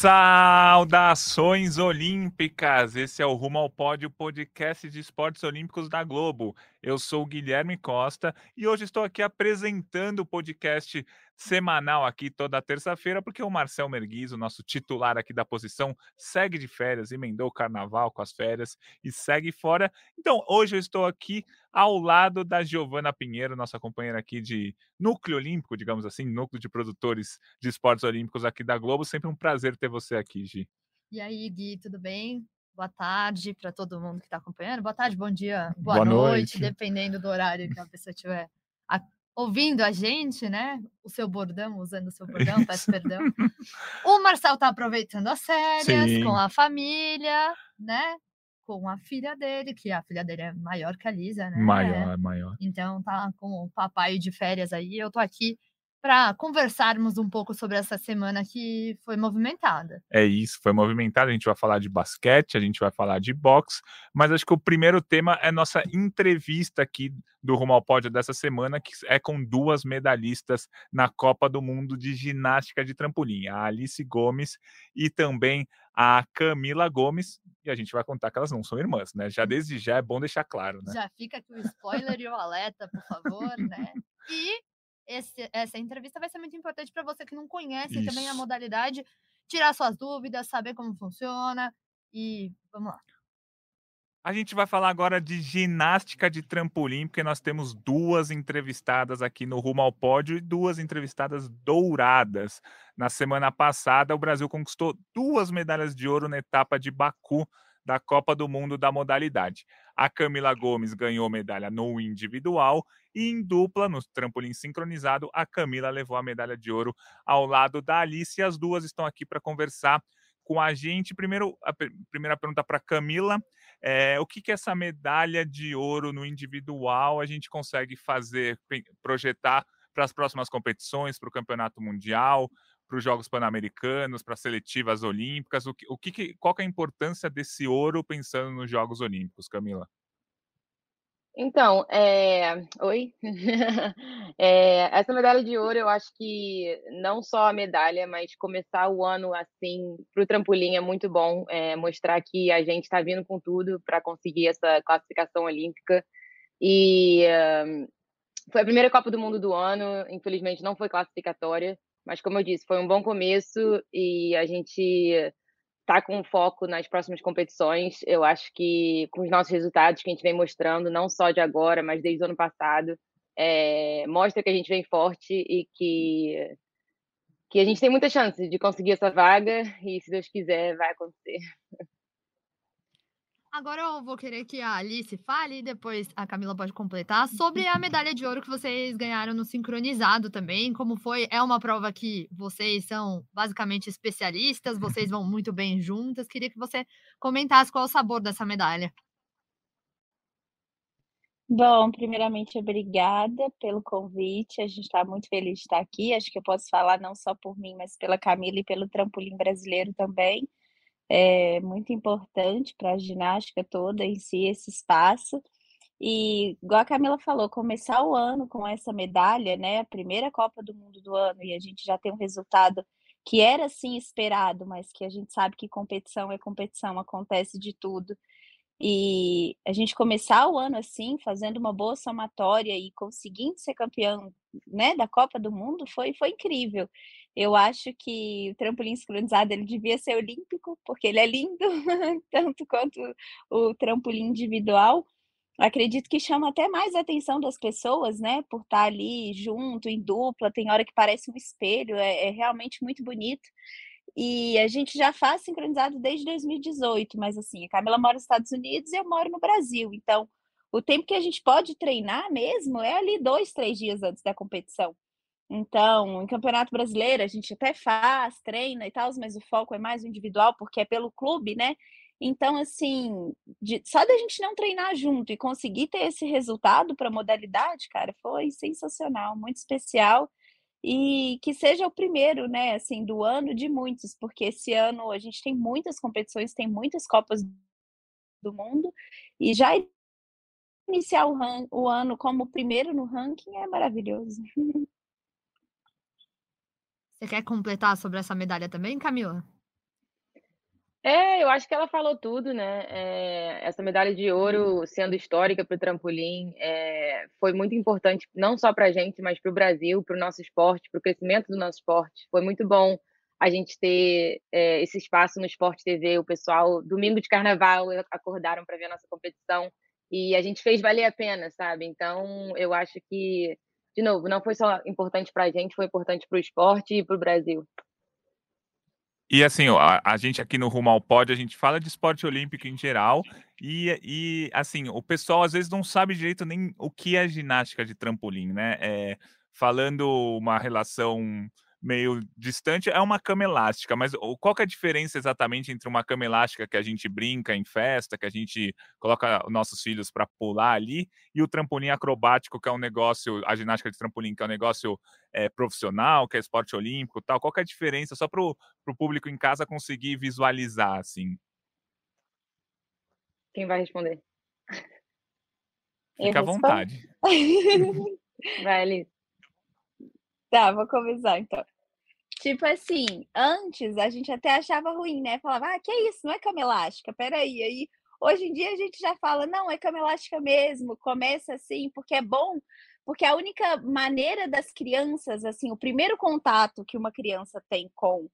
Saudações olímpicas! Esse é o Rumo ao Pódio, podcast de esportes olímpicos da Globo. Eu sou o Guilherme Costa e hoje estou aqui apresentando o podcast semanal aqui toda terça-feira, porque o Marcel Merguiz, o nosso titular aqui da posição, segue de férias, emendou o carnaval com as férias e segue fora. Então, hoje eu estou aqui ao lado da Giovana Pinheiro, nossa companheira aqui de núcleo olímpico, digamos assim, núcleo de produtores de esportes olímpicos aqui da Globo. Sempre um prazer ter você aqui, Gi. E aí, Gui, tudo bem? Boa tarde para todo mundo que está acompanhando. Boa tarde, bom dia, boa, boa noite, noite, dependendo do horário que a pessoa estiver ouvindo a gente, né? O seu bordão, usando o seu bordão, peço perdão. O Marcel tá aproveitando as férias Sim. com a família, né? Com a filha dele, que a filha dele é maior que a Lisa, né? Maior, maior. Então tá com o papai de férias aí. Eu tô aqui para conversarmos um pouco sobre essa semana que foi movimentada. É isso, foi movimentada. A gente vai falar de basquete, a gente vai falar de boxe, mas acho que o primeiro tema é nossa entrevista aqui do Rumo ao Pódio dessa semana, que é com duas medalhistas na Copa do Mundo de Ginástica de Trampolim, a Alice Gomes e também a Camila Gomes, e a gente vai contar que elas não são irmãs, né? Já desde já é bom deixar claro, né? Já fica aqui o spoiler e o alerta, por favor, né? E esse, essa entrevista vai ser muito importante para você que não conhece Isso. também a modalidade, tirar suas dúvidas, saber como funciona e vamos lá. A gente vai falar agora de ginástica de trampolim, porque nós temos duas entrevistadas aqui no Rumo ao Pódio e duas entrevistadas douradas. Na semana passada, o Brasil conquistou duas medalhas de ouro na etapa de Baku da Copa do Mundo da modalidade. A Camila Gomes ganhou medalha no individual e em dupla, no trampolim sincronizado, a Camila levou a medalha de ouro ao lado da Alice. E as duas estão aqui para conversar com a gente. Primeiro, a primeira pergunta para Camila: é, o que, que essa medalha de ouro no individual a gente consegue fazer, projetar para as próximas competições, para o Campeonato Mundial? para os Jogos Pan-Americanos, para seletivas olímpicas? O que, o que, qual que é a importância desse ouro pensando nos Jogos Olímpicos, Camila? Então, é... oi. é... Essa medalha de ouro, eu acho que não só a medalha, mas começar o ano assim para o trampolim é muito bom. É... Mostrar que a gente está vindo com tudo para conseguir essa classificação olímpica. E uh... foi a primeira Copa do Mundo do ano, infelizmente não foi classificatória. Mas, como eu disse, foi um bom começo e a gente está com foco nas próximas competições. Eu acho que com os nossos resultados que a gente vem mostrando, não só de agora, mas desde o ano passado, é, mostra que a gente vem forte e que, que a gente tem muita chance de conseguir essa vaga e, se Deus quiser, vai acontecer. Agora eu vou querer que a Alice fale e depois a Camila pode completar sobre a medalha de ouro que vocês ganharam no sincronizado também. Como foi? É uma prova que vocês são basicamente especialistas, vocês vão muito bem juntas. Queria que você comentasse qual é o sabor dessa medalha. Bom, primeiramente, obrigada pelo convite. A gente está muito feliz de estar aqui. Acho que eu posso falar não só por mim, mas pela Camila e pelo trampolim brasileiro também é muito importante para a ginástica toda em si, esse espaço. E, igual a Camila falou, começar o ano com essa medalha, né? A primeira Copa do Mundo do ano, e a gente já tem um resultado que era sim esperado, mas que a gente sabe que competição é competição, acontece de tudo. E a gente começar o ano assim, fazendo uma boa somatória e conseguindo ser campeão, né, da Copa do Mundo, foi, foi incrível. Eu acho que o trampolim sincronizado ele devia ser olímpico, porque ele é lindo, tanto quanto o trampolim individual. Acredito que chama até mais a atenção das pessoas, né? Por estar ali junto, em dupla, tem hora que parece um espelho, é, é realmente muito bonito. E a gente já faz sincronizado desde 2018, mas assim, a Camila mora nos Estados Unidos e eu moro no Brasil. Então, o tempo que a gente pode treinar mesmo é ali dois, três dias antes da competição. Então, em Campeonato Brasileiro, a gente até faz, treina e tal, mas o foco é mais individual, porque é pelo clube, né? Então, assim, de, só da gente não treinar junto e conseguir ter esse resultado para a modalidade, cara, foi sensacional, muito especial. e que seja o primeiro, né, assim, do ano de muitos, porque esse ano a gente tem muitas competições, tem muitas Copas do Mundo, e já iniciar o, o ano como primeiro no ranking é maravilhoso. Você quer completar sobre essa medalha também, Camila? É, eu acho que ela falou tudo, né? É, essa medalha de ouro sendo histórica para o trampolim é, foi muito importante, não só para a gente, mas para o Brasil, para o nosso esporte, para o crescimento do nosso esporte. Foi muito bom a gente ter é, esse espaço no Esporte TV. O pessoal, domingo de carnaval, acordaram para ver a nossa competição e a gente fez valer a pena, sabe? Então, eu acho que, de novo, não foi só importante para a gente, foi importante para o esporte e para o Brasil. E assim, a, a, gente aqui no Rumo ao Pódio, a gente fala de esporte olímpico em geral, e, e assim, o pessoal às vezes não sabe direito nem o que é ginástica de trampolim, né? É, falando uma relação meio distante é uma cama elástica, mas qual que é a diferença exatamente entre uma cama elástica que a gente brinca em festa, que a gente coloca nossos filhos para pular ali, e o trampolim acrobático, que é um negócio, a ginástica de trampolim, que é um negócio é, profissional, que é esporte olímpico tal? Qual que é a diferença, só para o público em casa conseguir visualizar, assim? Quem vai responder? Fica à vontade. vai, Alice. Tá, vou começar então. Tipo assim, antes a gente até achava ruim, né? Falava, ah, que é isso? Não é cama elástica, peraí. Aí, hoje em dia a gente já fala, não, é cama elástica mesmo, começa assim, porque é bom, porque a única maneira das crianças, assim, o primeiro contato que uma criança tem com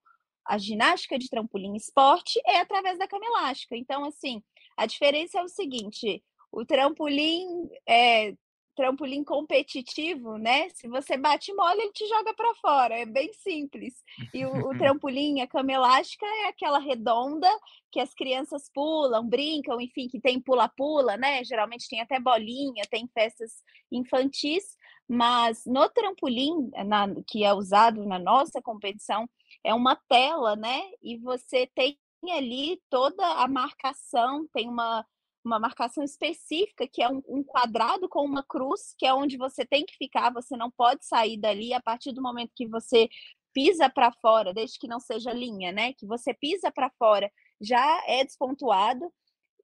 a ginástica de trampolim esporte é através da cama elástica. Então, assim, a diferença é o seguinte: o trampolim é, trampolim competitivo, né? Se você bate mole, ele te joga para fora. É bem simples. E o, o trampolim, a cama elástica, é aquela redonda que as crianças pulam, brincam, enfim, que tem pula-pula, né? Geralmente tem até bolinha, tem festas infantis. Mas no trampolim, na, que é usado na nossa competição, é uma tela, né? E você tem ali toda a marcação, tem uma uma marcação específica, que é um, um, quadrado com uma cruz, que é onde você tem que ficar, você não pode sair dali a partir do momento que você pisa para fora, desde que não seja linha, né? Que você pisa para fora, já é despontuado.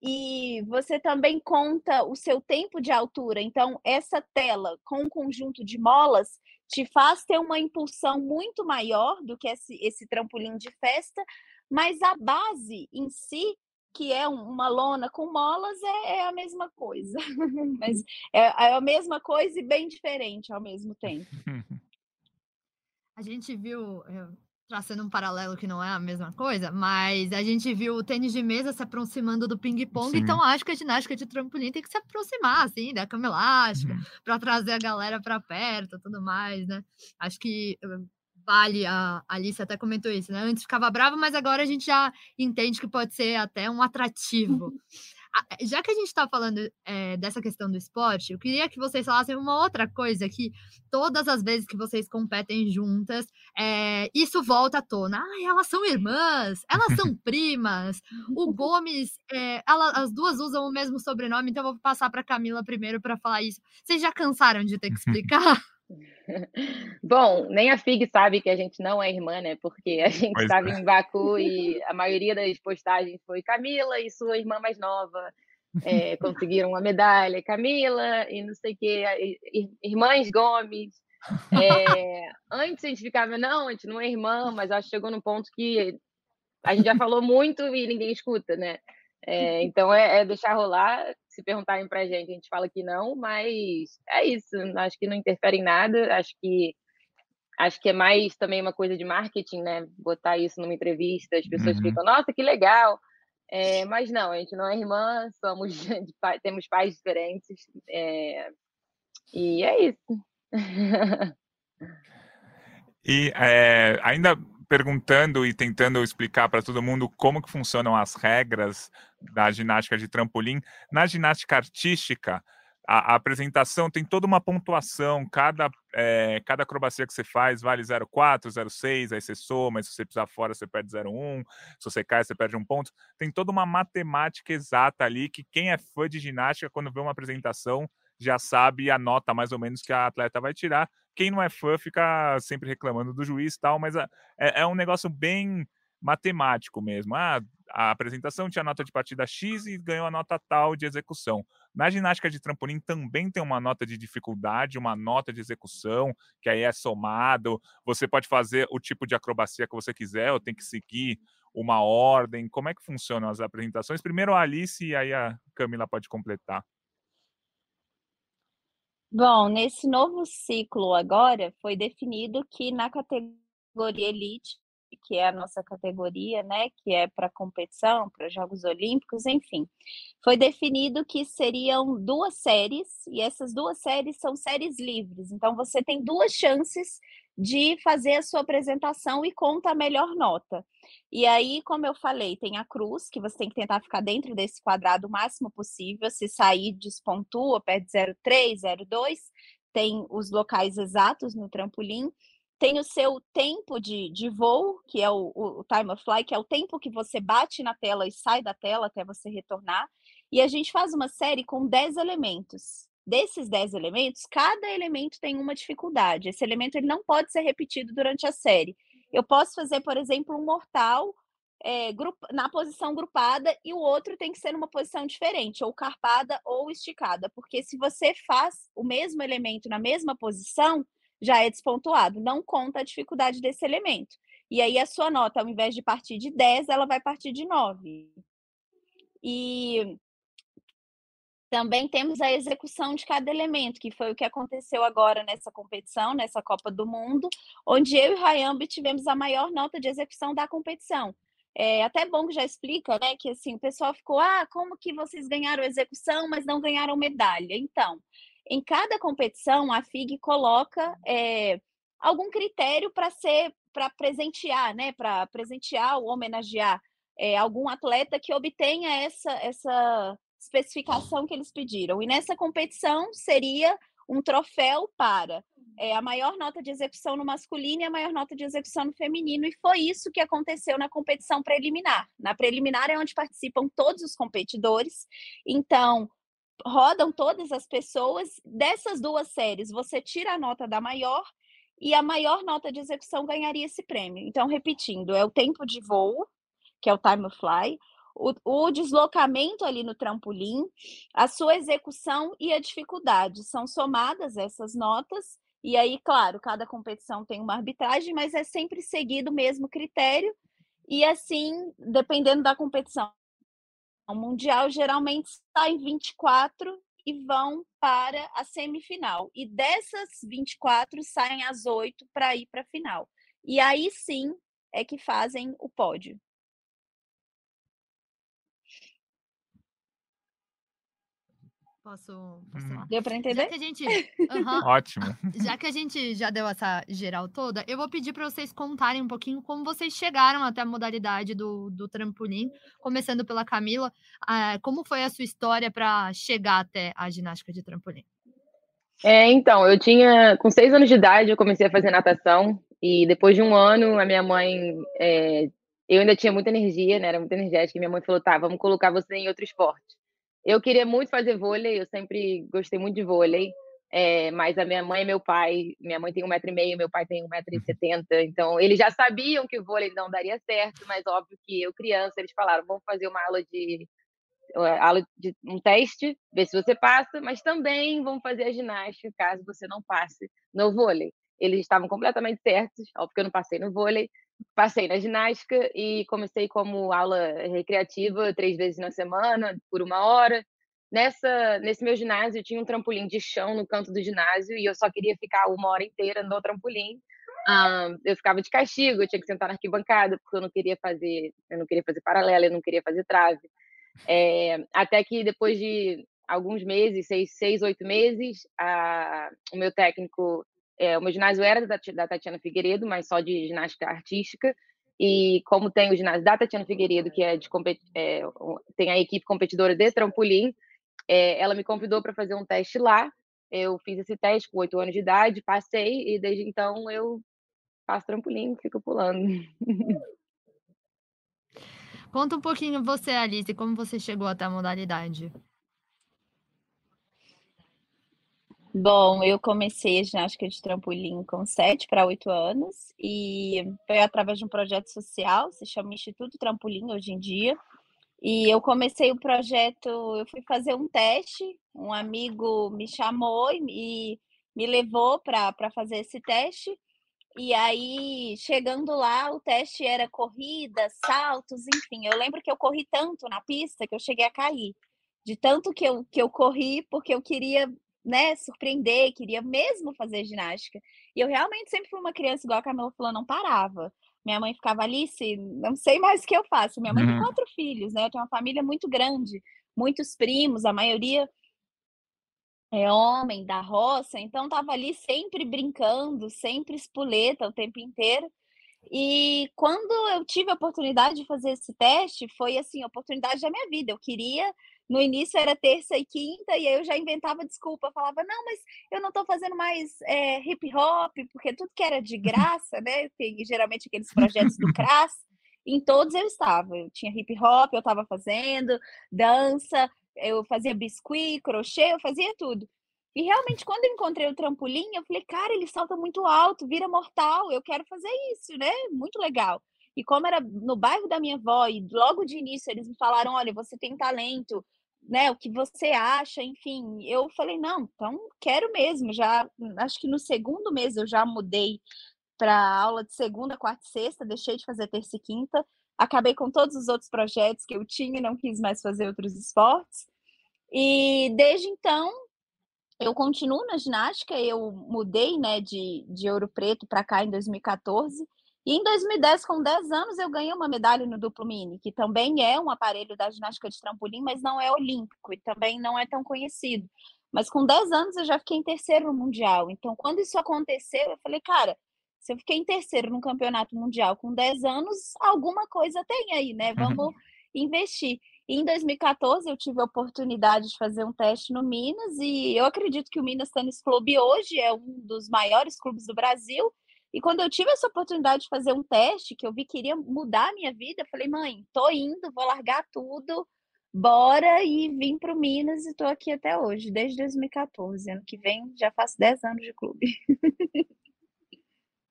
E você também conta o seu tempo de altura. Então, essa tela com um conjunto de molas te faz ter uma impulsão muito maior do que esse, esse trampolim de festa, mas a base em si que é uma lona com molas é, é a mesma coisa. Mas é, é, a mesma coisa e bem diferente ao mesmo tempo. A gente viu, traçando um paralelo que não é a mesma coisa, mas a gente viu o tênis de mesa se aproximando do ping-pong, então acho que a ginástica de trampolim tem que se aproximar, assim, da cama elástica, uhum. para trazer a galera para perto tudo mais, né? Acho que vale, a Alice até comentou isso, né? Antes ficava brava, mas agora a gente já entende que pode ser até um atrativo. Eh, já que a gente está falando é, dessa questão do esporte, eu queria que vocês falassem uma outra coisa que todas as vezes que vocês competem juntas, é, isso volta à tona. Ah, elas são irmãs, elas são primas. O Gomes, é, ela, as duas usam o mesmo sobrenome, então eu vou passar para Camila primeiro para falar isso. Vocês já cansaram de ter que explicar? Bom, nem a FIG sabe que a gente não é irmã, né? Porque a gente estava é. em Baku e a maioria das postagens foi Camila e sua irmã mais nova é, conseguiram uma medalha, Camila e não sei o quê, irmãs Gomes. É, antes a gente ficava, não, a gente não é irmã, mas acho que chegou num ponto que a gente já falou muito e ninguém escuta, né? É, então é, é, deixar rolar. Se perguntarem para a gente, a gente fala que não, mas é isso. Acho que não interfere em nada. Acho que acho que é mais também uma coisa de marketing, né? Botar isso numa entrevista, as pessoas uhum. ficam, nossa, que legal. É, mas não, a gente não é irmã, somos temos pais diferentes. É, e é isso. E é, ainda perguntando e tentando explicar para todo mundo como que funcionam as regras da ginástica de trampolim. Na ginástica artística, a, a apresentação tem toda uma pontuação, cada, é, cada acrobacia que você faz vale 0,4, 0,6, aí você soma, se você pisar fora você perde 0,1, se você cai você perde um ponto. Tem toda uma matemática exata ali que quem é fã de ginástica, quando vê uma apresentação, já sabe a nota mais ou menos que a atleta vai tirar. Quem não é fã fica sempre reclamando do juiz e tal, mas é, é um negócio bem matemático mesmo. Ah, a apresentação tinha nota de partida X e ganhou a nota tal de execução. Na ginástica de trampolim também tem uma nota de dificuldade, uma nota de execução, que aí é somado. Você pode fazer o tipo de acrobacia que você quiser, ou tem que seguir uma ordem. Como é que funcionam as apresentações? Primeiro a Alice e aí a Camila pode completar. Bom, nesse novo ciclo agora foi definido que na categoria elite que é a nossa categoria, né, que é para competição, para Jogos Olímpicos, enfim. Foi definido que seriam duas séries, e essas duas séries são séries livres. Então você tem duas chances de fazer a sua apresentação e conta a melhor nota. E aí, como eu falei, tem a cruz, que você tem que tentar ficar dentro desse quadrado o máximo possível. Se sair, despontua, perde 0,3, 0,2. Tem os locais exatos no trampolim tem o seu tempo de, de voo, que é o, o, time of flight, que é o tempo que você bate na tela e sai da tela até você retornar. E a gente faz uma série com 10 elementos. Desses 10 elementos, cada elemento tem uma dificuldade. Esse elemento ele não pode ser repetido durante a série. Eu posso fazer, por exemplo, um mortal é, na posição grupada e o outro tem que ser numa posição diferente, ou carpada ou esticada, porque se você faz o mesmo elemento na mesma posição, já é despontuado. Não conta a dificuldade desse elemento. E aí a sua nota, ao invés de partir de 10, ela vai partir de 9. E também temos a execução de cada elemento, que foi o que aconteceu agora nessa competição, nessa Copa do Mundo, onde eu e Rayambi tivemos a maior nota de execução da competição. É até bom que já explica, né, que assim, o pessoal ficou, ah, como que vocês ganharam execução, mas não ganharam medalha? Então, em cada competição, a FIG coloca é, algum critério para ser para presentear, né? Para presentear ou homenagear é, algum atleta que obtenha essa, essa especificação que eles pediram. E nessa competição seria um troféu para é, a maior nota de execução no masculino e a maior nota de execução no feminino, e foi isso que aconteceu na competição preliminar. Na preliminar é onde participam todos os competidores, então rodam todas as pessoas. Dessas duas séries, você tira a nota da maior e a maior nota de execução ganharia esse prêmio. Então, repetindo, é o tempo de voo, que é o time of fly, o, o, deslocamento ali no trampolim, a sua execução e a dificuldade. São somadas essas notas, e aí, claro, cada competição tem uma arbitragem, mas é sempre seguido o mesmo critério, e assim, dependendo da competição, o Mundial geralmente sai 24 e vão para a semifinal. E dessas 24 saem as 8 para ir para a final. E aí sim é que fazem o pódio. Posso, posso hum. Deu para entender? Já que a gente, Ótimo. Já que a gente já deu essa geral toda, eu vou pedir para vocês contarem um pouquinho como vocês chegaram até a modalidade do, do trampolim, começando pela Camila. Uh, como foi a sua história para chegar até a ginástica de trampolim? É, então, eu tinha, com seis anos de idade, eu comecei a fazer natação e depois de um ano, a minha mãe, é, eu ainda tinha muita energia, né, era muito energética, e minha mãe falou, tá, vamos colocar você em outro esporte. Eu queria muito fazer vôlei, eu sempre gostei muito de vôlei, é, mas a minha mãe e meu pai, minha mãe tem um metro e meio, meu pai tem um metro e setenta, então eles já sabiam que o vôlei não daria certo, mas óbvio que eu criança, eles falaram, vamos fazer uma aula de aula de um teste, ver se você passa, mas também vamos fazer a ginástica caso você não passe no vôlei. Eles estavam completamente certos, óbvio que eu não passei no vôlei, passei na ginástica e comecei como aula recreativa três vezes na semana, por uma hora. Nessa, nesse meu ginásio, tinha um trampolim de chão no canto do ginásio e eu só queria ficar uma hora inteira no trampolim. Um, eu ficava de castigo, eu tinha que sentar na arquibancada porque eu não queria fazer, eu não queria fazer paralela, eu não queria fazer trave. É, até que depois de alguns meses, seis, seis oito meses, a, o meu técnico é, o meu ginásio era da, Tatiana Figueiredo, mas só de ginástica artística. E como tem o ginásio da Tatiana Figueiredo, que é de é, tem a equipe competidora de trampolim, é, ela me convidou para fazer um teste lá. Eu fiz esse teste com oito anos de idade, passei, e desde então eu faço trampolim, fico pulando. Conta um pouquinho você, Alice, como você chegou até a modalidade. Bom, eu comecei a ginástica de trampolim com 7 para 8 anos e foi através de um projeto social, se chama Instituto Trampolim hoje em dia. E eu comecei o projeto, eu fui fazer um teste, um amigo me chamou e me levou para fazer esse teste. E aí, chegando lá, o teste era corrida, saltos, enfim. Eu lembro que eu corri tanto na pista que eu cheguei a cair. De tanto que eu, que eu corri, porque eu queria né, surpreender, queria mesmo fazer ginástica. E eu realmente sempre fui uma criança, igual a Camila falou, não parava. Minha mãe ficava ali, se não sei mais o que eu faço. Minha mãe uhum. tem quatro filhos, né? Eu tenho uma família muito grande, muitos primos, a maioria é homem da roça, então tava ali sempre brincando, sempre espoleta o tempo inteiro. E quando eu tive a oportunidade de fazer esse teste, foi assim, a oportunidade da minha vida. Eu queria no início era terça e quinta, e aí eu já inventava desculpa, eu falava, não, mas eu não estou fazendo mais é, hip hop, porque tudo que era de graça, né? Tem geralmente aqueles projetos do CRAS, em todos eu estava. Eu tinha hip hop, eu estava fazendo, dança, eu fazia biscuit, crochê, eu fazia tudo. E realmente, quando eu encontrei o trampolim, eu falei, cara, ele salta muito alto, vira mortal, eu quero fazer isso, né? Muito legal. E como era no bairro da minha avó, e logo de início eles me falaram: olha, você tem talento, né? O que você acha, enfim. Eu falei: não, então quero mesmo. Já acho que no segundo mês eu já mudei para aula de segunda, quarta e sexta, deixei de fazer terça e quinta. Acabei com todos os outros projetos que eu tinha e não quis mais fazer outros esportes. E desde então, eu continuo na ginástica. Eu mudei né, de, de Ouro Preto para cá em 2014 e em 2010, com 10 anos, eu ganhei uma medalha no duplo mini, que também é um aparelho da ginástica de trampolim, mas não é olímpico e também não é tão conhecido. Mas com 10 anos eu já fiquei em terceiro no mundial. Então, quando isso aconteceu, eu falei, cara, se eu fiquei em terceiro no campeonato mundial com 10 anos, alguma coisa tem aí, né? Vamos investir. E em 2014 eu tive a oportunidade de fazer um teste no Minas e eu acredito que o Minas Tênis Clube hoje é um dos maiores clubes do Brasil e quando eu tive essa oportunidade de fazer um teste, que eu vi que iria mudar a minha vida, eu falei, mãe, tô indo, vou largar tudo, bora e vim para o Minas e tô aqui até hoje, desde 2014. Ano que vem já faço 10 anos de clube.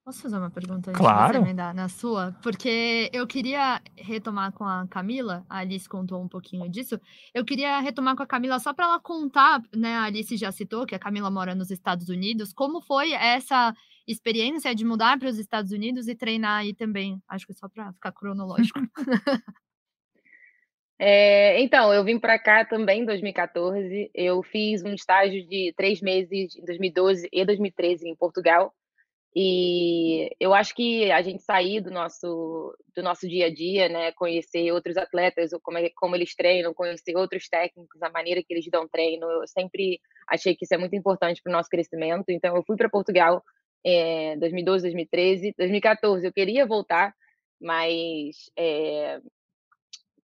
Posso fazer uma pergunta claro. de na sua? Porque eu queria retomar com a Camila, a Alice contou um pouquinho disso. Eu queria retomar com a Camila só para ela contar, né? A Alice já citou que a Camila mora nos Estados Unidos. Como foi essa experiência de mudar para os Estados Unidos e treinar aí também? Acho que só para ficar cronológico. É, então, eu vim para cá também em 2014. Eu fiz um estágio de três meses em 2012 e 2013 em Portugal. E eu acho que a gente sair do nosso, do nosso dia a dia, né, conhecer outros atletas, como, é, como eles treinam, conhecer outros técnicos, a maneira que eles dão treino, eu sempre achei que isso é muito importante para o nosso crescimento. Então, eu fui para Portugal em 2012, 2013, 2014. Eu queria voltar, mas é,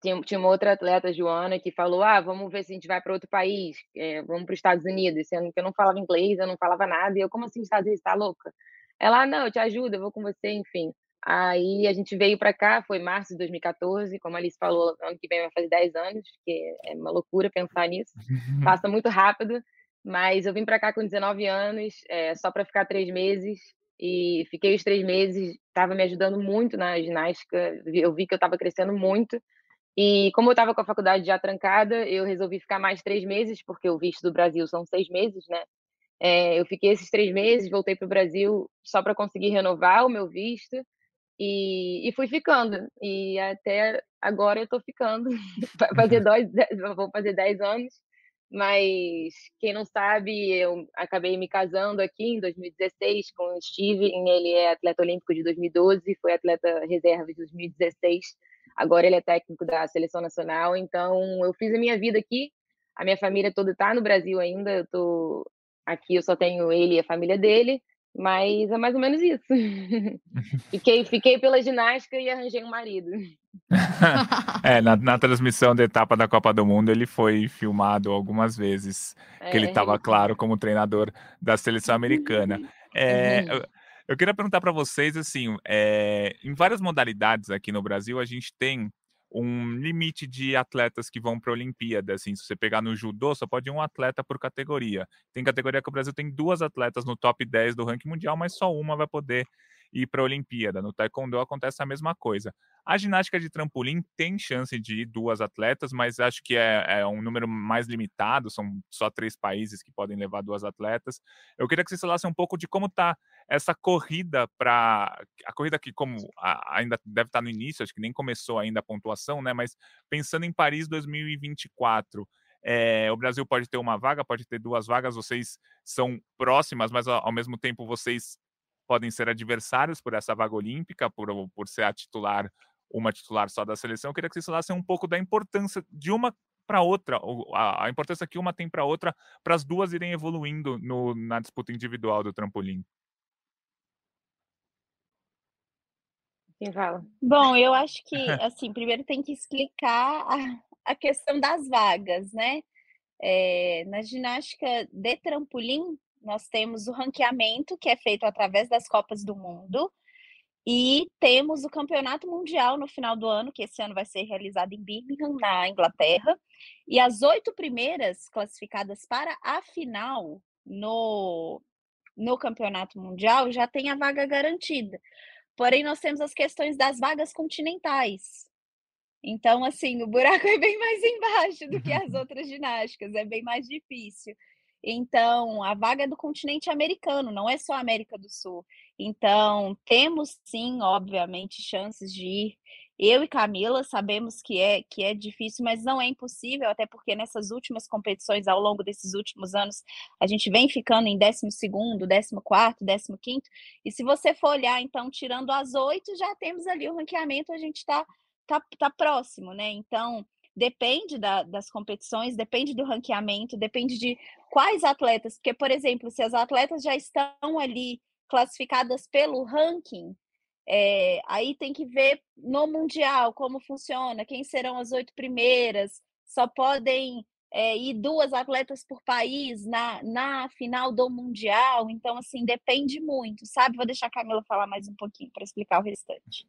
tinha, tinha uma outra atleta, Joana, que falou: ah, vamos ver se a gente vai para outro país, é, vamos para os Estados Unidos, sendo que eu não falava inglês, eu não falava nada, e eu, como assim, Estados Unidos, tá louca? Ela, ah, não, eu te ajudo, eu vou com você, enfim. Aí a gente veio para cá, foi março de 2014, como a Alice falou, ano que vem vai fazer 10 anos, que é uma loucura pensar nisso. Passa muito rápido, mas eu vim para cá com 19 anos, é, só para ficar três meses, e fiquei os três meses, estava me ajudando muito na ginástica, eu vi que eu estava crescendo muito, e como eu estava com a faculdade já trancada, eu resolvi ficar mais três meses, porque o visto do Brasil são seis meses, né? É, eu fiquei esses três meses, voltei para o Brasil só para conseguir renovar o meu visto e, e, fui ficando. E até agora eu estou ficando. Vai fazer dois, vou fazer dez anos. Mas quem não sabe, eu acabei me casando aqui em 2016 com o Steven. Ele é atleta olímpico de 2012, foi atleta reserva de 2016. Agora ele é técnico da seleção nacional. Então eu fiz a minha vida aqui. A minha família toda está no Brasil ainda. Eu tô Aqui eu só tenho ele e a família dele, mas é mais ou menos isso. fiquei, fiquei pela ginástica e arranjei um marido. é, na, na, transmissão da etapa da Copa do Mundo, ele foi filmado algumas vezes, é. que ele estava, claro, como treinador da seleção americana. É, uhum. eu, eu, queria perguntar para vocês, assim, é, em várias modalidades aqui no Brasil, a gente tem um limite de atletas que vão para a Olimpíada. Assim, se você pegar no judô, só pode um atleta por categoria. Tem categoria que o Brasil tem duas atletas no top 10 do ranking mundial, mas só uma vai poder ir para a Olimpíada. No Taekwondo acontece a mesma coisa. A ginástica de trampolim tem chance de ir duas atletas, mas acho que é, é, um número mais limitado, são só três países que podem levar duas atletas. Eu queria que vocês falassem um pouco de como está essa corrida para. A corrida que, como ainda deve estar tá no início, acho que nem começou ainda a pontuação, né? Mas pensando em Paris 2024. É, o Brasil pode ter uma vaga, pode ter duas vagas, vocês são próximas, mas ao mesmo tempo vocês podem ser adversários por essa vaga olímpica, por, por ser a titular, uma titular só da seleção. Eu queria que vocês falassem um pouco da importância de uma para outra, a, a, importância que uma tem para outra, para as duas irem evoluindo no, na disputa individual do trampolim. Quem fala? Bom, eu acho que, assim, primeiro tem que explicar a, a questão das vagas, né? É, na ginástica de trampolim, nós temos o ranqueamento, que é feito através das Copas do Mundo, e temos o Campeonato Mundial no final do ano, que esse ano vai ser realizado em Birmingham, na Inglaterra. E as oito primeiras classificadas para a final no, no Campeonato Mundial já tem a vaga garantida. Porém, nós temos as questões das vagas continentais. Então, assim, o buraco é bem mais embaixo do que as outras ginásticas, é bem mais difícil. Então, a vaga é do continente americano, não é só a América do Sul. Então, temos sim, obviamente, chances de ir. Eu e Camila sabemos que é que é difícil, mas não é impossível, até porque nessas últimas competições, ao longo desses últimos anos, a gente vem ficando em 12 º 14 15 e se você for olhar, então, tirando as oito, já temos ali o ranqueamento, a gente está tá, tá próximo, né? Então, depende da, das competições, depende do ranqueamento, depende de quais atletas, porque, por exemplo, se as atletas já estão ali classificadas pelo ranking, é, aí tem que ver no Mundial como funciona, quem serão as oito primeiras, só podem é, ir duas atletas por país na, na final do Mundial, então, assim, depende muito, sabe? Vou deixar a Camila falar mais um pouquinho para explicar o restante.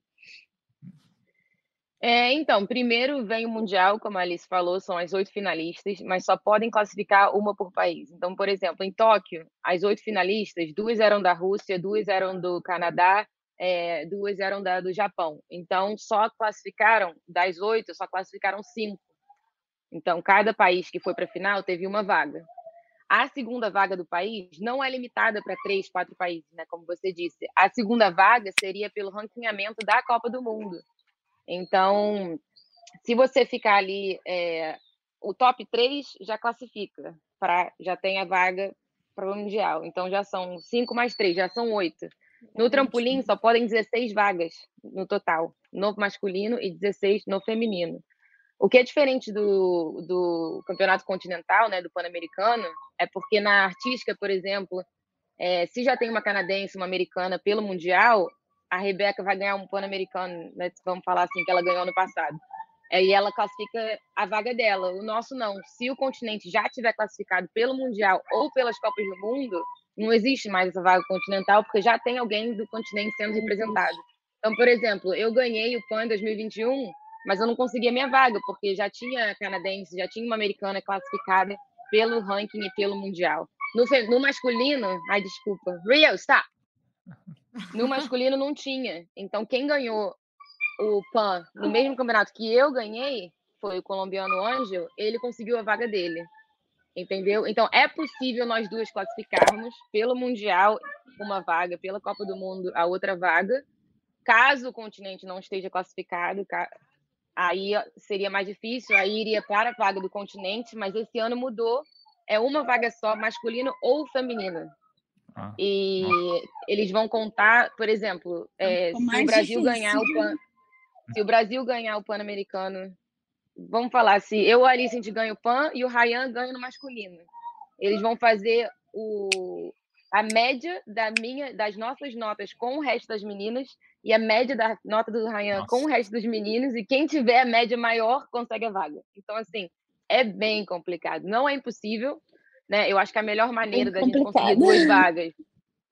É, então, primeiro vem o Mundial, como a Alice falou, são as oito finalistas, mas só podem classificar uma por país. Então, por exemplo, em Tóquio, as oito finalistas, duas eram da Rússia, duas eram do Canadá, é, duas eram da, do Japão. Então, só classificaram, das oito, só classificaram cinco. Então, cada país que foi para a final teve uma vaga. A segunda vaga do país não é limitada para três, quatro países, né? Como você disse. A segunda vaga seria pelo ranqueamento da Copa do Mundo. Então, se você ficar ali, é, o top 3 já classifica, pra, já tem a vaga para o Mundial. Então, já são 5 mais 3, já são 8. No trampolim, só podem 16 vagas no total, no masculino e 16 no feminino. O que é diferente do, do campeonato continental, né, do Pan-Americano, é porque na artística, por exemplo, é, se já tem uma canadense, uma americana pelo Mundial, a Rebeca vai ganhar um Pan-Americano, né? vamos falar assim, que ela ganhou no passado. E ela classifica a vaga dela. O nosso não. Se o continente já tiver classificado pelo Mundial ou pelas Copas do Mundo, não existe mais essa vaga continental, porque já tem alguém do continente sendo representado. Então, por exemplo, eu ganhei o PAN em 2021, mas eu não consegui a minha vaga, porque já tinha canadense, já tinha uma americana classificada pelo ranking e pelo Mundial. No, no masculino, ai, desculpa. Rio, stop! No masculino não tinha. Então, quem ganhou o PAN no mesmo campeonato que eu ganhei foi o colombiano Ângel, ele conseguiu a vaga dele. Entendeu? Então, é possível nós duas classificarmos pelo Mundial uma vaga, pela Copa do Mundo a outra vaga. Caso o continente não esteja classificado, aí seria mais difícil, aí iria para a vaga do continente, mas esse ano mudou. É uma vaga só, masculino ou feminino. Ah, e nossa. eles vão contar, por exemplo, é, se o Brasil difícil. ganhar o Pan, se o Brasil ganhar o Pan-Americano, vamos falar se eu e a Alice a gente ganha o Pan e o Ryan ganha no masculino. Eles vão fazer o, a média da minha, das nossas notas com o resto das meninas e a média da nota do Ryan Nossa. com o resto dos meninos, e quem tiver a média maior consegue a vaga. Então, assim, é bem complicado. Não é impossível, né? Eu acho que a melhor maneira da gente conseguir duas vagas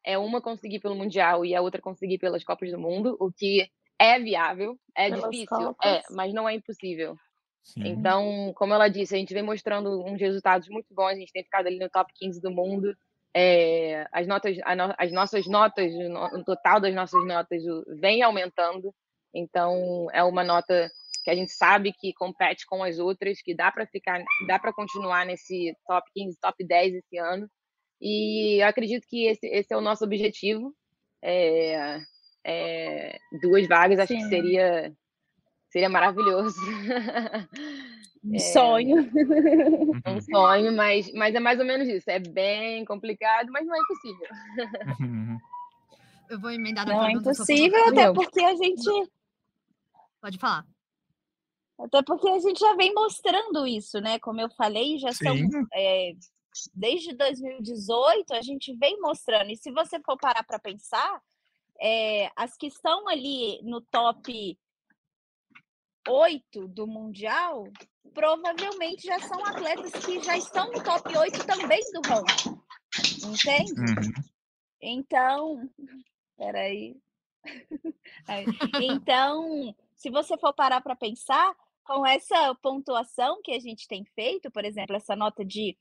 é uma conseguir pelo Mundial e a outra conseguir pelas Copas do Mundo, o que é viável, é Pelas difícil, é, mas não é impossível. Sim. Então, como ela disse, a gente vem mostrando uns resultados muito bons, a gente tem ficado ali no top 15 do mundo. É, as notas, as nossas notas, o total das nossas notas vem aumentando. Então, é uma nota que a gente sabe que compete com as outras, que dá para ficar, dá para continuar nesse top 15, top 10 esse ano. E eu acredito que esse, esse é o nosso objetivo. É, é, duas vagas, acho Sim. que seria seria maravilhoso. Um é, sonho. Um sonho, mas, mas é mais ou menos isso. É bem complicado, mas não é impossível. Eu vou emendar Não é impossível, até porque a gente. Pode falar. Até porque a gente já vem mostrando isso, né? Como eu falei, já Sim. são. É, desde 2018 a gente vem mostrando. E se você for parar para pensar, é, as que estão ali no top 8 do Mundial, provavelmente já são atletas que já estão no top 8 também do ranking. Entende? Uhum. Então, peraí. Então, se você for parar para pensar, com essa pontuação que a gente tem feito, por exemplo, essa nota de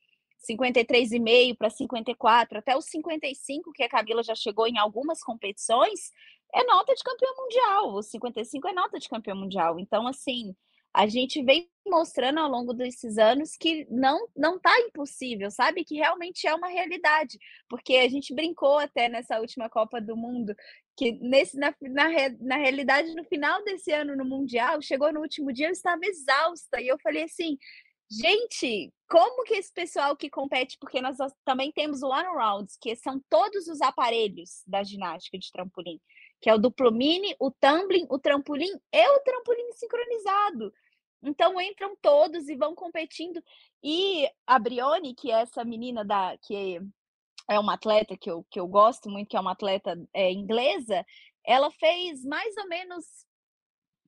53,5 para 54, até os 55 que a Camila já chegou em algumas competições, é nota de campeão mundial. Os 55 é nota de campeão mundial. Então, assim, a gente vem mostrando ao longo desses anos que não não tá impossível, sabe? Que realmente é uma realidade. Porque a gente brincou até nessa última Copa do Mundo que nesse na, na, na realidade no final desse ano no mundial, chegou no último dia eu estava exausta e eu falei assim, Gente, como que esse pessoal que compete, porque nós também temos o one rounds, que são todos os aparelhos da ginástica de trampolim, que é o duplo mini, o tumbling, o trampolim e o trampolim sincronizado. Então entram todos e vão competindo. E a Brione, que é essa menina da que é uma atleta que eu, que eu gosto muito, que é uma atleta é, inglesa, ela fez mais ou menos,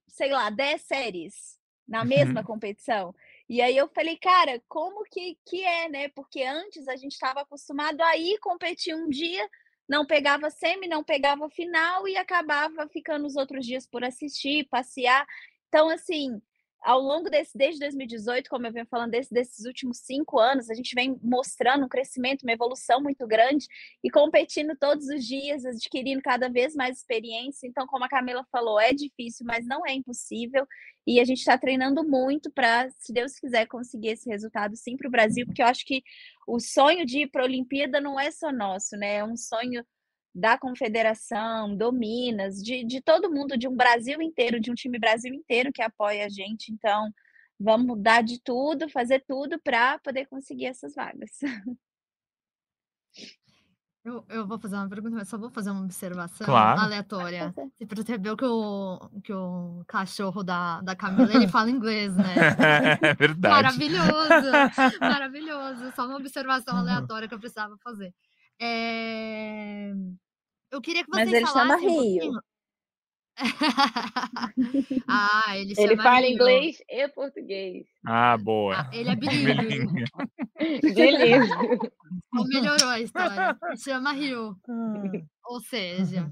sei lá, 10 séries na mesma uhum. competição. E aí eu falei, cara, como que, que é, né? Porque antes a gente estava acostumado a ir competir um dia, não pegava semi, não pegava final e acabava ficando os outros dias por assistir, passear. Então, assim, ao longo desse, desde 2018, como eu venho falando, desse, desses últimos cinco anos, a gente vem mostrando um crescimento, uma evolução muito grande e competindo todos os dias, adquirindo cada vez mais experiência. Então, como a Camila falou, é difícil, mas não é impossível. E a gente está treinando muito para, se Deus quiser, conseguir esse resultado sim para o Brasil, porque eu acho que o sonho de ir para a Olimpíada não é só nosso, né? É um sonho da confederação, do Minas, de, de todo mundo, de um Brasil inteiro, de um time Brasil inteiro que apoia a gente. Então, vamos dar de tudo, fazer tudo para poder conseguir essas vagas. Eu, eu vou fazer uma pergunta, mas só vou fazer uma observação claro. aleatória. Você percebeu que o, que o cachorro da, da Camila ele fala inglês, né? É verdade. Maravilhoso, maravilhoso. Só uma observação aleatória que eu precisava fazer. É... Eu queria que vocês Mas ele chama Rio. Um ah, ele, ele fala Rio. inglês e português. Ah, boa. Ah, ele é bilíngue. Beleza. melhorou a história. Ele chama Rio. Ou seja,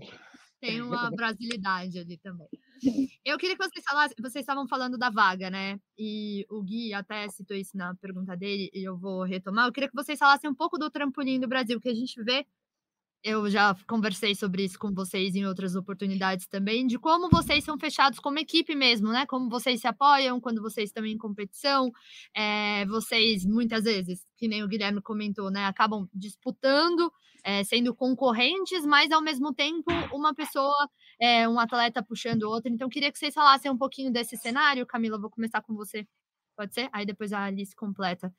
tem uma brasilidade ali também. Eu queria que vocês falassem, vocês estavam falando da vaga, né? E o Gui até citou isso na pergunta dele, e eu vou retomar. Eu queria que vocês falassem um pouco do trampolim do Brasil, que a gente vê eu já conversei sobre isso com vocês em outras oportunidades também, de como vocês são fechados como equipe mesmo, né? Como vocês se apoiam quando vocês estão em competição. É, vocês, muitas vezes, que nem o Guilherme comentou, né? Acabam disputando, é, sendo concorrentes, mas ao mesmo tempo uma pessoa, é, um atleta puxando outro. Então, queria que vocês falassem um pouquinho desse cenário. Camila, vou começar com você. Pode ser? Aí depois a Alice completa.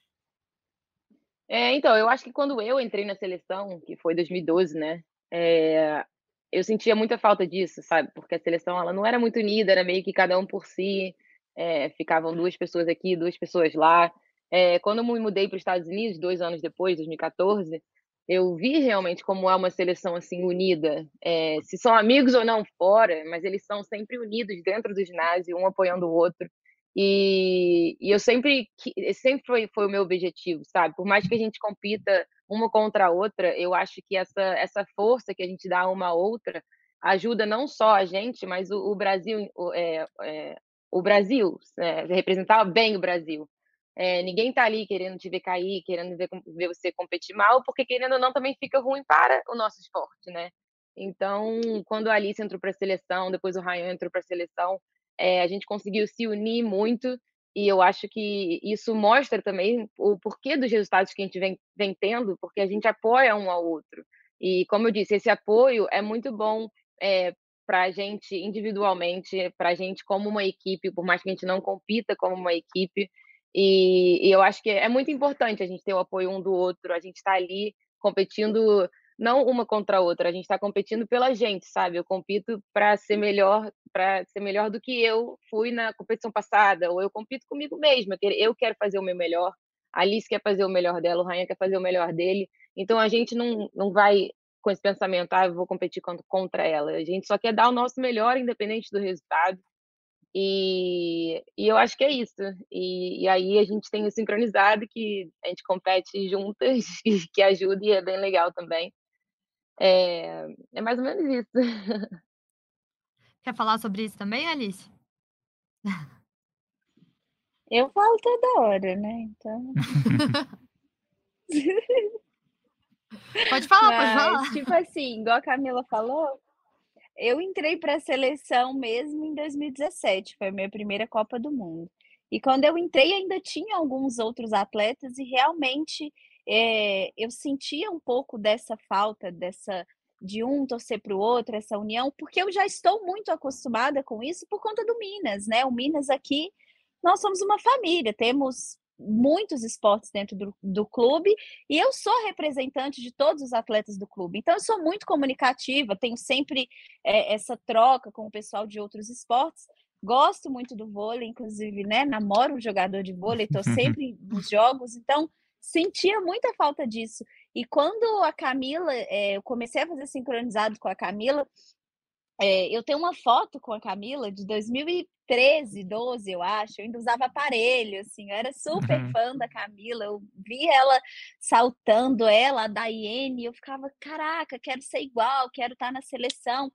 É, então, eu acho que quando eu entrei na seleção, que foi 2012, né? É, eu sentia muita falta disso, sabe? Porque a seleção ela não era muito unida, era meio que cada um por si. É, ficavam duas pessoas aqui, duas pessoas lá. É, quando eu me mudei para os Estados Unidos, dois anos depois, 2014, eu vi realmente como é uma seleção assim unida. É, se são amigos ou não fora, mas eles são sempre unidos dentro do ginásio, um apoiando o outro. E, e eu sempre, sempre foi, foi o meu objetivo, sabe? Por mais que a gente compita uma contra a outra, eu acho que essa, essa força que a gente dá uma a outra ajuda não só a gente, mas o, o Brasil, o, é, é, o Brasil, é, representar bem o Brasil. É, ninguém está ali querendo te ver cair, querendo ver, ver, você competir mal, porque querendo ou não também fica ruim para o nosso esporte, né? Então, quando a Alice entrou para a seleção, depois o Ryan entrou para a seleção, é, a gente conseguiu se unir muito e eu acho que isso mostra também o porquê dos resultados que a gente vem, vem tendo, porque a gente apoia um ao outro. E, como eu disse, esse apoio é muito bom é, para a gente individualmente, para a gente como uma equipe, por mais que a gente não compita como uma equipe. E, e eu acho que é muito importante a gente ter o apoio um do outro, a gente está ali competindo não uma contra a outra, a gente está competindo pela gente, sabe? Eu compito para ser melhor, para ser melhor do que eu fui na competição passada, ou eu compito comigo mesma, eu quero fazer o meu melhor, a Alice quer fazer o melhor dela, o Rainha quer fazer o melhor dele. Então a gente não, não vai com esse pensamento, ah, eu vou competir contra ela. A gente só quer dar o nosso melhor, independente do resultado. E, e eu acho que é isso. E, e aí a gente tem o sincronizado, que a gente compete juntas, que ajuda e é bem legal também. É, é mais ou menos isso. Quer falar sobre isso também, Alice? Eu falo toda hora, né? Então. pode falar, Mas, pode falar. Tipo assim, igual a Camila falou, eu entrei para a seleção mesmo em 2017, foi a minha primeira Copa do Mundo. E quando eu entrei, ainda tinha alguns outros atletas, e realmente é, eu sentia um pouco dessa falta, dessa de um torcer para o outro, essa união, porque eu já estou muito acostumada com isso por conta do Minas, né? O Minas aqui, nós somos uma família, temos muitos esportes dentro do, do clube e eu sou representante de todos os atletas do clube. Então, eu sou muito comunicativa, tenho sempre é, essa troca com o pessoal de outros esportes. Gosto muito do vôlei, inclusive, né? Namoro um jogador de vôlei, estou sempre nos jogos, então sentia muita falta disso. E quando a Camila, é, eu comecei a fazer sincronizado com a Camila, é, eu tenho uma foto com a Camila de 2013, 12, eu acho. Eu ainda usava aparelho, assim, eu era super uhum. fã da Camila. Eu vi ela saltando, ela, a Daiane, eu ficava, caraca, quero ser igual, quero estar na seleção.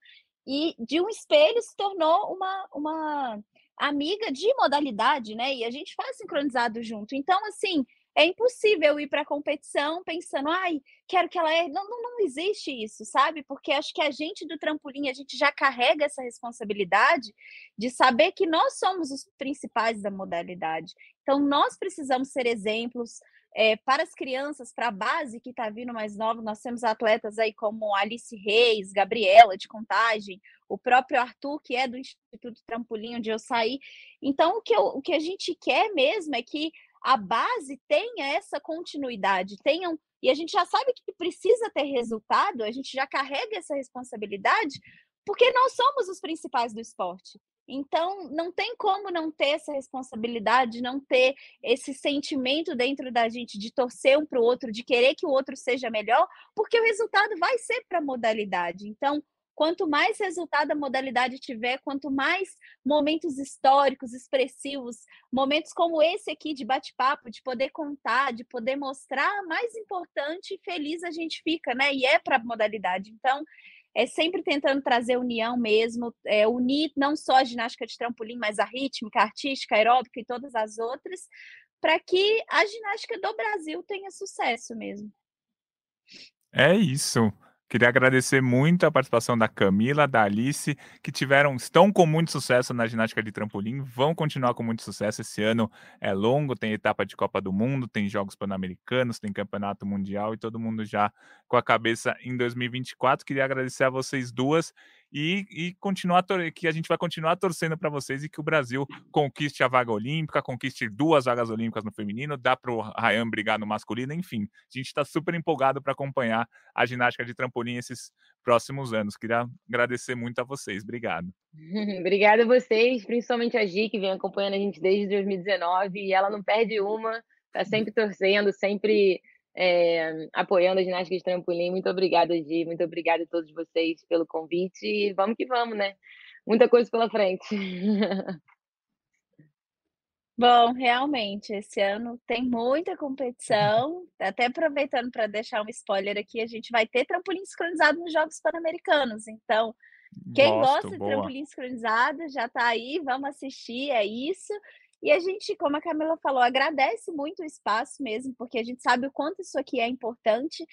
E de um espelho se tornou uma, uma amiga de modalidade, né? E a gente faz sincronizado junto. Então, assim, é impossível ir para a competição pensando, ai, quero que ela é. Não, não, não existe isso, sabe? Porque acho que a gente do trampolim, a gente já carrega essa responsabilidade de saber que nós somos os principais da modalidade. Então, nós precisamos ser exemplos. É, para as crianças, para a base que está vindo mais nova, nós temos atletas aí como Alice Reis, Gabriela de Contagem, o próprio Arthur, que é do Instituto Trampolim, onde eu saí. Então, o que, eu, o que a gente quer mesmo é que a base tenha essa continuidade, tenham e a gente já sabe que precisa ter resultado, a gente já carrega essa responsabilidade, porque nós somos os principais do esporte. Então, não tem como não ter essa responsabilidade, não ter esse sentimento dentro da gente de torcer um para o outro, de querer que o outro seja melhor, porque o resultado vai ser para a modalidade. Então, Quanto mais resultado a modalidade tiver, quanto mais momentos históricos, expressivos, momentos como esse aqui de bate-papo, de poder contar, de poder mostrar, mais importante e feliz a gente fica, né? E é para a modalidade. Então, é sempre tentando trazer união mesmo, é, unir não só a ginástica de trampolim, mas a rítmica, a artística, a aeróbica e todas as outras, para que a ginástica do Brasil tenha sucesso mesmo. É isso. Queria agradecer muito a participação da Camila, da Alice, que tiveram, estão com muito sucesso na ginástica de trampolim, vão continuar com muito sucesso. Esse ano é longo, tem etapa de Copa do Mundo, tem Jogos Pan-Americanos, tem Campeonato Mundial e todo mundo já com a cabeça em 2024. Queria agradecer a vocês duas e, e continuar que a gente vai continuar torcendo para vocês e que o Brasil conquiste a vaga olímpica, conquiste duas vagas olímpicas no feminino, dá para o Ryan brigar no masculino, enfim. A gente está super empolgado para acompanhar a ginástica de trampolim esses próximos anos. Queria agradecer muito a vocês. Obrigado. Obrigada a vocês, principalmente a Gi, que vem acompanhando a gente desde 2019 e ela não perde uma, está sempre torcendo, sempre é, apoiando a ginástica de trampolim. Muito obrigada, Gi. Muito obrigada a todos vocês pelo convite. E vamos que vamos, né? Muita coisa pela frente. Bom, realmente, esse ano tem muita competição. Até aproveitando para deixar um spoiler aqui, a gente vai ter trampolim sincronizado nos Jogos Pan-Americanos. Então, Quem Gosto, gosta de boa. trampolim sincronizado já está aí, vamos assistir, é isso. E a gente, como a Camila falou, agradece muito o espaço mesmo, porque a gente sabe o quanto isso aqui é importante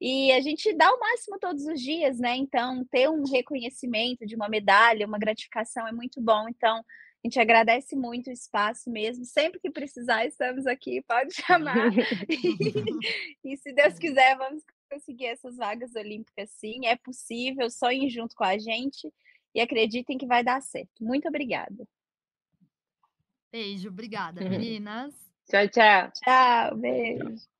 e a gente dá o máximo todos os dias, né? Então, ter um reconhecimento de uma medalha, uma gratificação é muito bom. Então, a gente agradece muito o espaço mesmo. Sempre que precisar, estamos aqui, pode chamar. e, se Deus quiser, vamos conseguir essas vagas olímpicas sim. É possível, sonhem junto com a gente e acreditem que vai dar certo. Muito obrigada. Beijo, obrigada, meninas. Tchau, tchau. Tchau, beijo.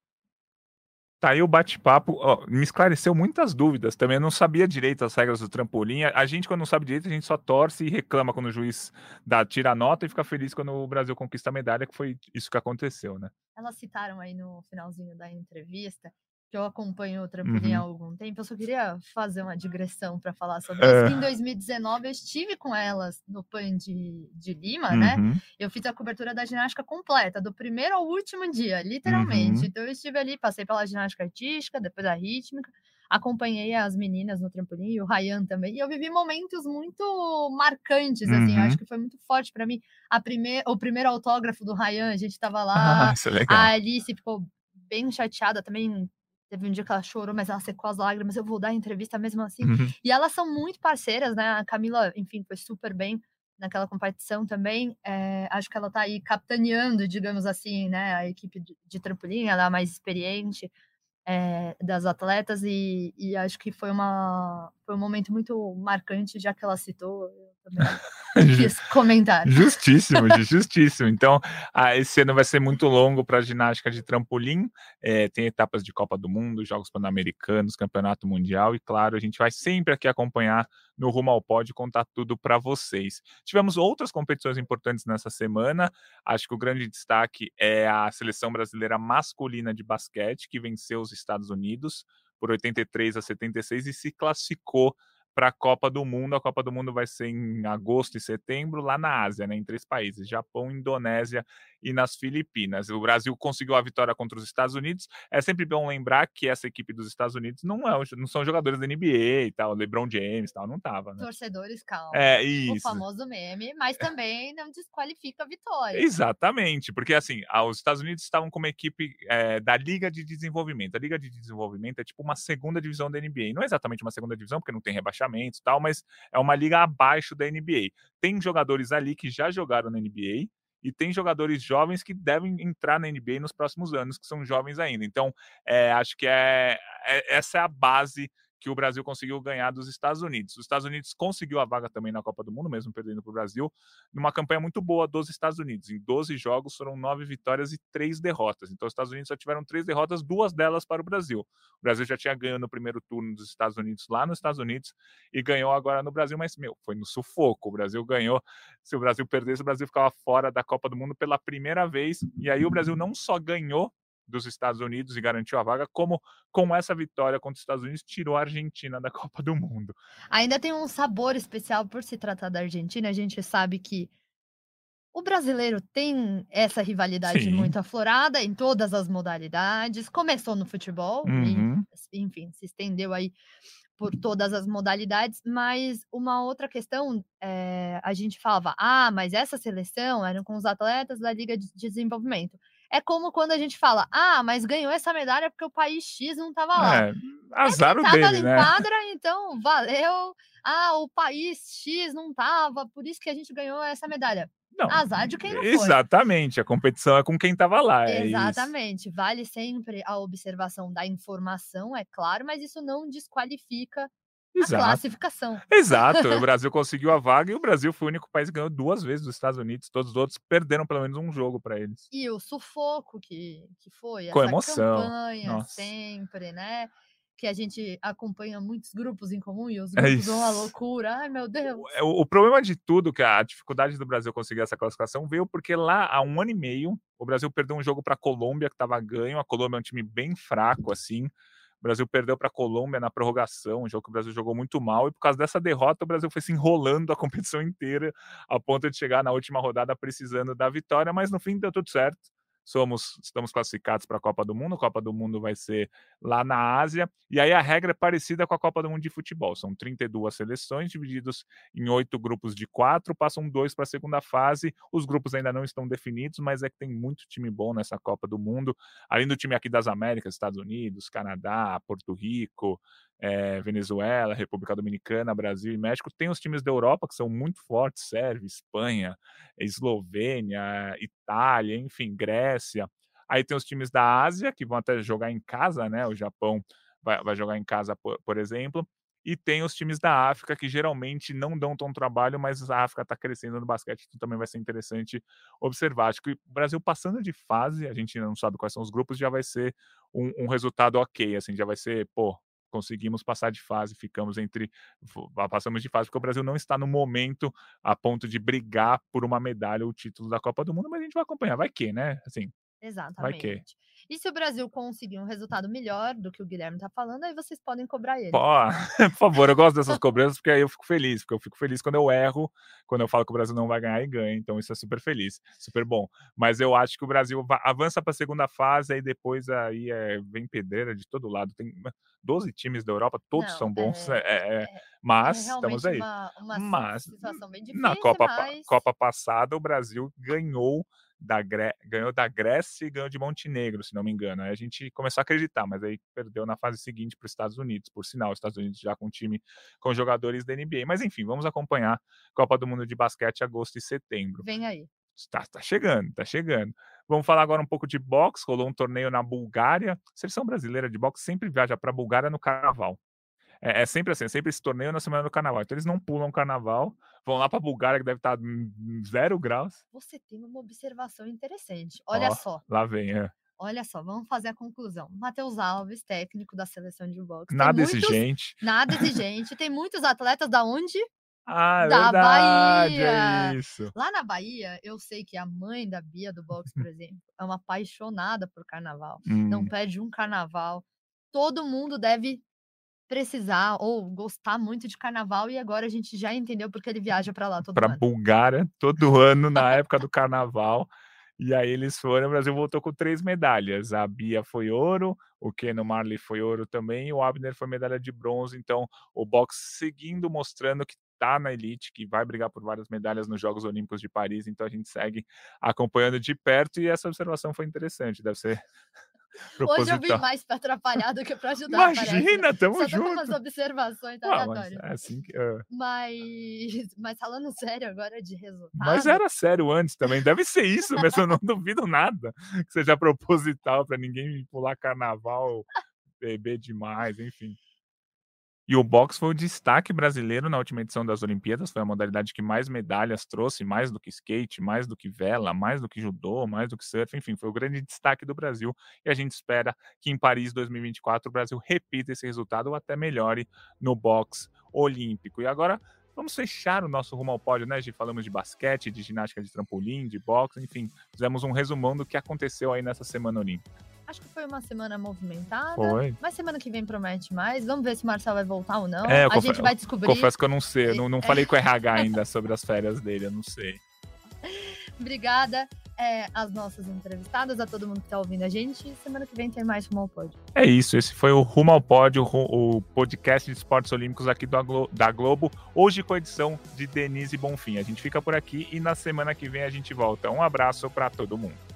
Tá aí o bate-papo. me esclareceu muitas dúvidas também. Eu não sabia direito as regras do trampolim. A gente, quando não sabe direito, a gente só torce e reclama quando o juiz dá, tira a nota e fica feliz quando o Brasil conquista a medalha, que foi isso que aconteceu, né? Elas citaram aí no finalzinho da entrevista que eu acompanho o trampolim uhum. há algum tempo, eu só queria fazer uma digressão para falar sobre é. isso. Em 2019, eu estive com elas no PAN de, de Lima, né? uhum. né? Eu fiz a cobertura da ginástica completa, do primeiro ao último dia, literalmente. Uhum. Então, eu estive ali, passei pela ginástica artística, depois a rítmica, acompanhei as meninas no trampolim e o Ryan também. E eu vivi momentos muito marcantes, assim, eu acho uhum. que foi muito forte para mim. A primeir, o primeiro autógrafo do Ryan, a gente estava lá, ah, é a Alice ficou bem chateada também Teve um dia que ela chorou, mas ela secou as lágrimas. Eu vou dar entrevista mesmo assim. Uhum. E elas são muito parceiras, né? A Camila, enfim, foi super bem naquela competição também. É, acho que ela tá aí capitaneando, digamos assim, né? A equipe de, de trampolim, ela é a mais experiente é, das atletas. E, e, acho que foi, uma, foi um momento muito marcante, já que ela citou. Eu também quis comentar. Justíssimo, justíssimo. Então, ah, esse ano vai ser muito longo para a ginástica de trampolim. É, tem etapas de Copa do Mundo, Jogos Pan-Americanos, Campeonato Mundial, e claro, a gente vai sempre aqui acompanhar no Rumo ao Pódio, contar tudo para vocês. Tivemos outras competições importantes nessa semana. Acho que o grande destaque é a seleção brasileira masculina de basquete, que venceu os Estados Unidos por 83 a 76 e se classificou para a Copa do Mundo. A Copa do Mundo vai ser em agosto e setembro, lá na Ásia, né, em três países: Japão, Indonésia e nas Filipinas. O Brasil conseguiu a vitória contra os Estados Unidos. É sempre bom lembrar que essa equipe dos Estados Unidos não, é, não são jogadores da NBA e tal, LeBron James e tal, não tava, né? Torcedores, calma. É, isso. O famoso meme, mas também não desqualifica a vitória. Exatamente, porque assim, os Estados Unidos estavam com uma equipe é, da Liga de Desenvolvimento. A Liga de Desenvolvimento é tipo uma segunda divisão da NBA. Não é exatamente uma segunda divisão, porque não tem rebaixamento e tal, mas é uma liga abaixo da NBA. Tem jogadores ali que já jogaram na NBA, e tem jogadores jovens que devem entrar na NBA nos próximos anos, que são jovens ainda. Então, é, acho que é, é, essa é a base que o Brasil conseguiu ganhar dos Estados Unidos. Os Estados Unidos conseguiu a vaga também na Copa do Mundo, mesmo perdendo para o Brasil, numa campanha muito boa dos Estados Unidos. Em 12 jogos foram nove vitórias e três derrotas. Então, os Estados Unidos só tiveram três derrotas, duas delas para o Brasil. O Brasil já tinha ganho no primeiro turno dos Estados Unidos lá nos Estados Unidos e ganhou agora no Brasil, mas, meu, foi no sufoco. O Brasil ganhou. Se o Brasil perdesse, o Brasil ficava fora da Copa do Mundo pela primeira vez. E aí o Brasil não só ganhou dos Estados Unidos e garantiu a vaga, como com essa vitória contra os Estados Unidos tirou a Argentina da Copa do Mundo. Ainda tem um sabor especial por se tratar da Argentina, a gente sabe que o brasileiro tem essa rivalidade Sim. muito aflorada em todas as modalidades. Começou no futebol, uhum. e, enfim, se estendeu aí por todas as modalidades. Mas uma outra questão, é, a gente falava, ah, mas essa seleção eram com os atletas da Liga de Desenvolvimento. É como quando a gente fala, ah, mas ganhou essa medalha porque o país X não estava lá. É, azar o dele, né? Quadra, então valeu. Ah, o país X não estava, por isso que a gente ganhou essa medalha. Não, Azar de quem não Exatamente, a competição é com quem estava lá. É exatamente, é vale sempre a observação da informação, é claro, mas isso não desqualifica Exato. a classificação. Exato, o Brasil conseguiu a vaga e o Brasil foi o único país que ganhou duas vezes dos Estados Unidos. Todos os outros perderam pelo menos um jogo para eles. E o sufoco que, que foi, Com emoção. campanha Nossa. sempre, né? Que a gente acompanha muitos grupos em comum e os é grupos é uma loucura. Ai, meu Deus. O, o, problema de tudo, que a dificuldade do Brasil conseguir essa classificação veio porque lá há um ano e meio o Brasil perdeu um jogo para a Colômbia que estava ganho. A Colômbia é um time bem fraco, assim. O Brasil perdeu para a Colômbia na prorrogação, um jogo que o Brasil jogou muito mal, e por causa dessa derrota, o Brasil foi se enrolando a competição inteira, a ponto de chegar na última rodada precisando da vitória, mas no fim deu tudo certo. Somos estamos classificados para a Copa do Mundo. A Copa do Mundo vai ser lá na Ásia. E aí a regra é parecida com a Copa do Mundo de futebol. São 32 seleções divididos em oito grupos de quatro, passam dois para a segunda fase. Os grupos ainda não estão definidos, mas é que tem muito time bom nessa Copa do Mundo. Além do time aqui das Américas, Estados Unidos, Canadá, Porto Rico, é, Venezuela, República Dominicana, Brasil e México, tem os times da Europa que são muito fortes, Sérvia, Espanha, Eslovênia, Itália, enfim, Grécia. Aí tem os times da Ásia que vão até jogar em casa, né? O Japão vai, vai jogar em casa, por, por exemplo. E tem os times da África que geralmente não dão tão trabalho, mas a África está crescendo no basquete, então também vai ser interessante observar. Acho que o Brasil passando de fase, a gente ainda não sabe quais são os grupos, já vai ser um, um resultado ok, assim, já vai ser, pô, conseguimos passar de fase, ficamos entre. Passamos de fase, porque o Brasil não está no momento a ponto de brigar por uma medalha ou título da Copa do Mundo, mas a gente vai acompanhar, vai que, né? Assim, Exatamente. E se o Brasil conseguir um resultado melhor do que o Guilherme tá falando, aí vocês podem cobrar ele. Pô, por favor, eu gosto dessas cobranças porque aí eu fico feliz, porque eu fico feliz quando eu erro, quando eu falo que o Brasil não vai ganhar e ganha, então isso é super feliz, super bom. Mas eu acho que o Brasil va- avança para a segunda fase, aí depois aí é, vem pedreira de todo lado. Tem 12 times da Europa, todos Não, são bons, é- é- é- é, é- É mas estamos aí. uma, uma Mas, situação bem difícil, Na Copa, pa- mas Copa passada, o Brasil ganhou da, Gré- ganhou da Grécia e ganhou de Montenegro, se não me engano. Aí a gente começou a acreditar, mas aí perdeu na fase seguinte para os Estados Unidos, por sinal, os Estados Unidos já com time com jogadores da NBA. Mas enfim, vamos acompanhar Copa do Mundo de basquete agosto e setembro. vem aí. Tá, tá chegando, tá chegando. Vamos falar agora um pouco de boxe. Rolou um torneio na Bulgária. A seleção brasileira de boxe sempre viaja para a Bulgária no carnaval. É, é sempre assim, é sempre esse torneio na semana do carnaval. Então eles não pulam o carnaval, vão lá para Bulgária, que deve estar em zero graus. Você tem uma observação interessante. Olha Ó, só, Lá vem, é. olha só, vamos fazer a conclusão. Matheus Alves, técnico da seleção de boxe. Nada muitos- exigente. Nada exigente. Tem muitos atletas da onde? Ah, é Da verdade, é Bahia. isso. Lá na Bahia, eu sei que a mãe da Bia do boxe, por exemplo, é uma apaixonada por carnaval. Não Hum, perde um carnaval. Todo mundo deve precisar ou gostar muito de carnaval e agora a gente já entendeu porque ele viaja para lá todo para ano. Bulgária todo ano na época do carnaval. E aí eles foram, o Brasil voltou com três medalhas. A Bia foi ouro, o Keno Marley foi ouro também, e o Abner foi medalha de bronze. Então, o boxe seguindo mostrando que está na elite, que vai brigar por várias medalhas nos Jogos Olímpicos de Paris. Então a gente segue acompanhando de perto e essa observação foi interessante. Deve ser Hoje eu vim mais para atrapalhar do que para ajudar, parece. né? Imagina, tamo Só junto. umas observações Ah, mas aleatórias. é assim que, é. Mas, mas falando sério agora de resultado. Mas era sério antes também. Deve ser isso mesmo. Eu não duvido nada que seja proposital para ninguém pular carnaval, beber demais, enfim. E o boxe foi o destaque brasileiro na última edição das Olimpíadas. Foi a modalidade que mais medalhas trouxe, mais do que skate, mais do que vela, mais do que judô, mais do que surf. Enfim, foi o grande destaque do Brasil. E a gente espera que em Paris 2024 o Brasil repita esse resultado ou até melhore no boxe olímpico. E agora Vamos fechar o nosso rumo ao pódio, né, Gi? Falamos de basquete, de ginástica de trampolim, de boxe, enfim, fizemos um resumão do que aconteceu aí nessa semana olímpica. Acho que foi uma semana movimentada. Foi. Mas semana que vem promete mais. Vamos ver se o Marcel vai voltar ou não. É, a gente vai descobrir. Confesso que eu não sei, eu não, não É. falei com o RH ainda sobre as férias dele, eu não sei. Obrigada é, às nossas entrevistadas, a todo mundo que está ouvindo a gente. Semana que vem tem mais Rumo ao Pódio. É isso, esse foi o Rumo ao Pódio, o podcast de esportes olímpicos aqui do da Globo, hoje com a edição de Denise Bonfim. A gente fica por aqui e na semana que vem a gente volta. Um abraço para todo mundo.